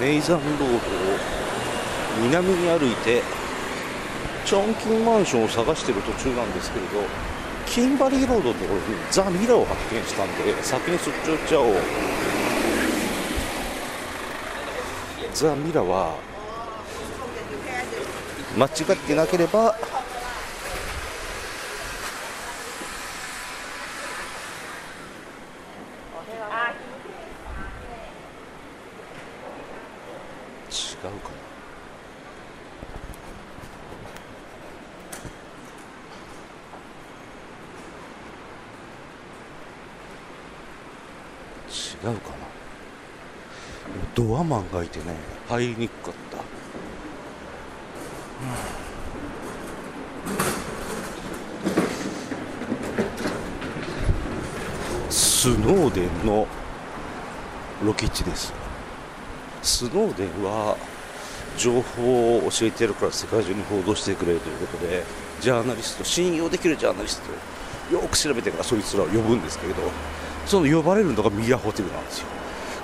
ネイザンロードを南に歩いてチョンキンマンションを探している途中なんですけれどキンバリーロードのところにザ・ミラを発見したんで先にそっちを行っちゃおう。ザ・ミラは間違ってなければ違うかな。違うかな。ドアマンがいてね。入りにくかった、スノーデンのロケ地です。スノーデンは情報を教えてるから世界中に報道してくれるということでジャーナリスト信用できるジャーナリストよく調べてからそいつらを呼ぶんですけれどその呼ばれるのがミラホテルなんですよ。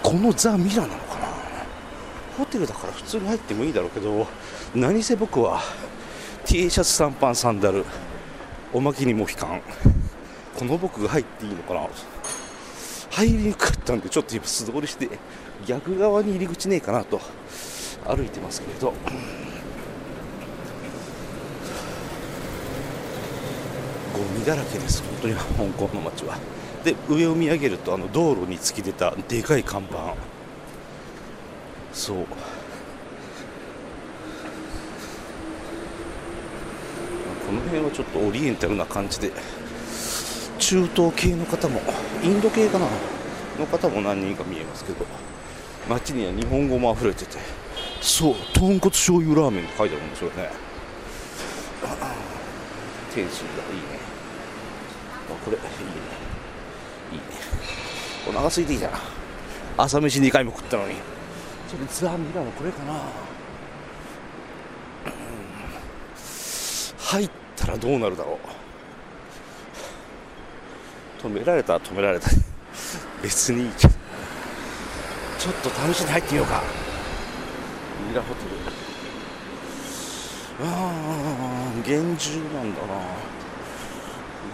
このザ・ミラなのかなホテルだから普通に入ってもいいだろうけど何せ僕は T シャツ短パンサンダルおまけにモヒカンこの僕が入っていいのかな入りにくかったんでちょっと今素通りして逆側に入り口ねえかなと歩いてますけれど。ゴミだらけです。本当に香港の街は。で上を見上げるとあの道路に突き出たでかい看板。そう。この辺はちょっとオリエンタルな感じで中東系の方もインド系かなの方も何人か見えますけど。街には日本語も溢れてて。そう豚骨醤油ラーメンって書いてあるもんですよね。天津だいいね。あこれいいね。いいね。お腹空いてきた。な朝飯2回も食ったのに。それザ・ミラのこれかな。入ったらどうなるだろう。止められたら止められた。別にいいけど。ちょっと試しに入ってみようか。ミラホテル。ああ厳重なんだな。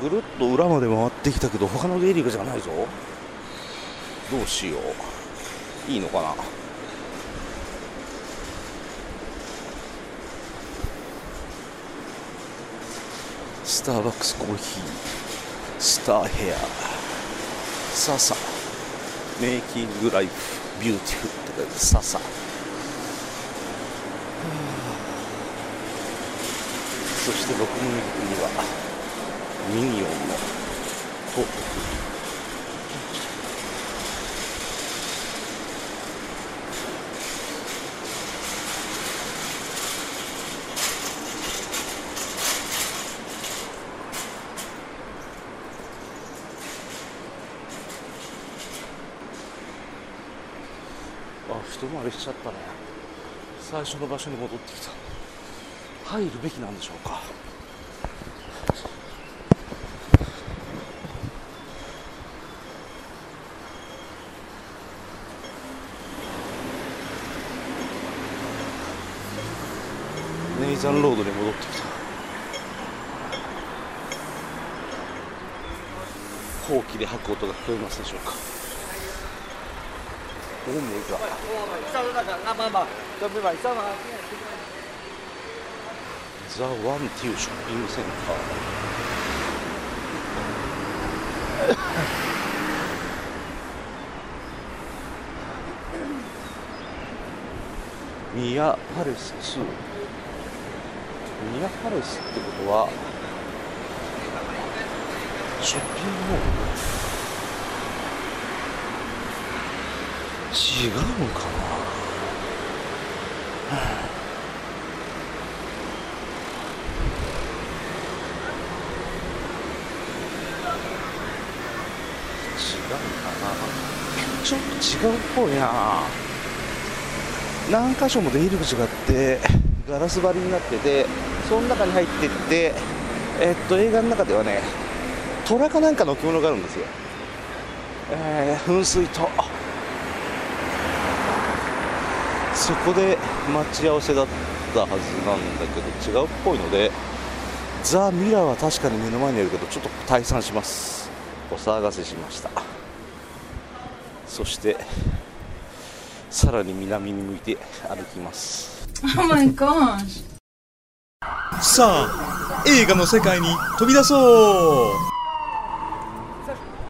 ぐるっと裏まで回ってきたけど他の出入り口じゃないぞ。どうしよう。いいのかな。スターバックスコーヒー。スターヘア。ササ Making Life Beautiful って書いてササ。そして僕の右にはミニオンのト一回りしちゃったね。最初の場所に戻ってきた。入るべきなんでしょうか。ネイザンロードに戻ってきた。ほうきで吐く音が聞こえますでしょうか。ホームがザ・ワンっていうショッピングセンターミヤパレス2ミヤパレスってことはショッピングモール違うのかな？違うかなちょっと違うっぽいな。何箇所も出入り口があってガラス張りになっててその中に入ってってえっと映画の中ではね虎かなんかの置物があるんですよ。えー、噴水と。そこで待ち合わせだったはずなんだけど違うっぽいのでザ・ミラーは確かに目の前にあるけどちょっと退散します。お騒がせしました。そしてさらに南に向いて歩きます。Oh my gosh. さあ映画の世界に飛び出そう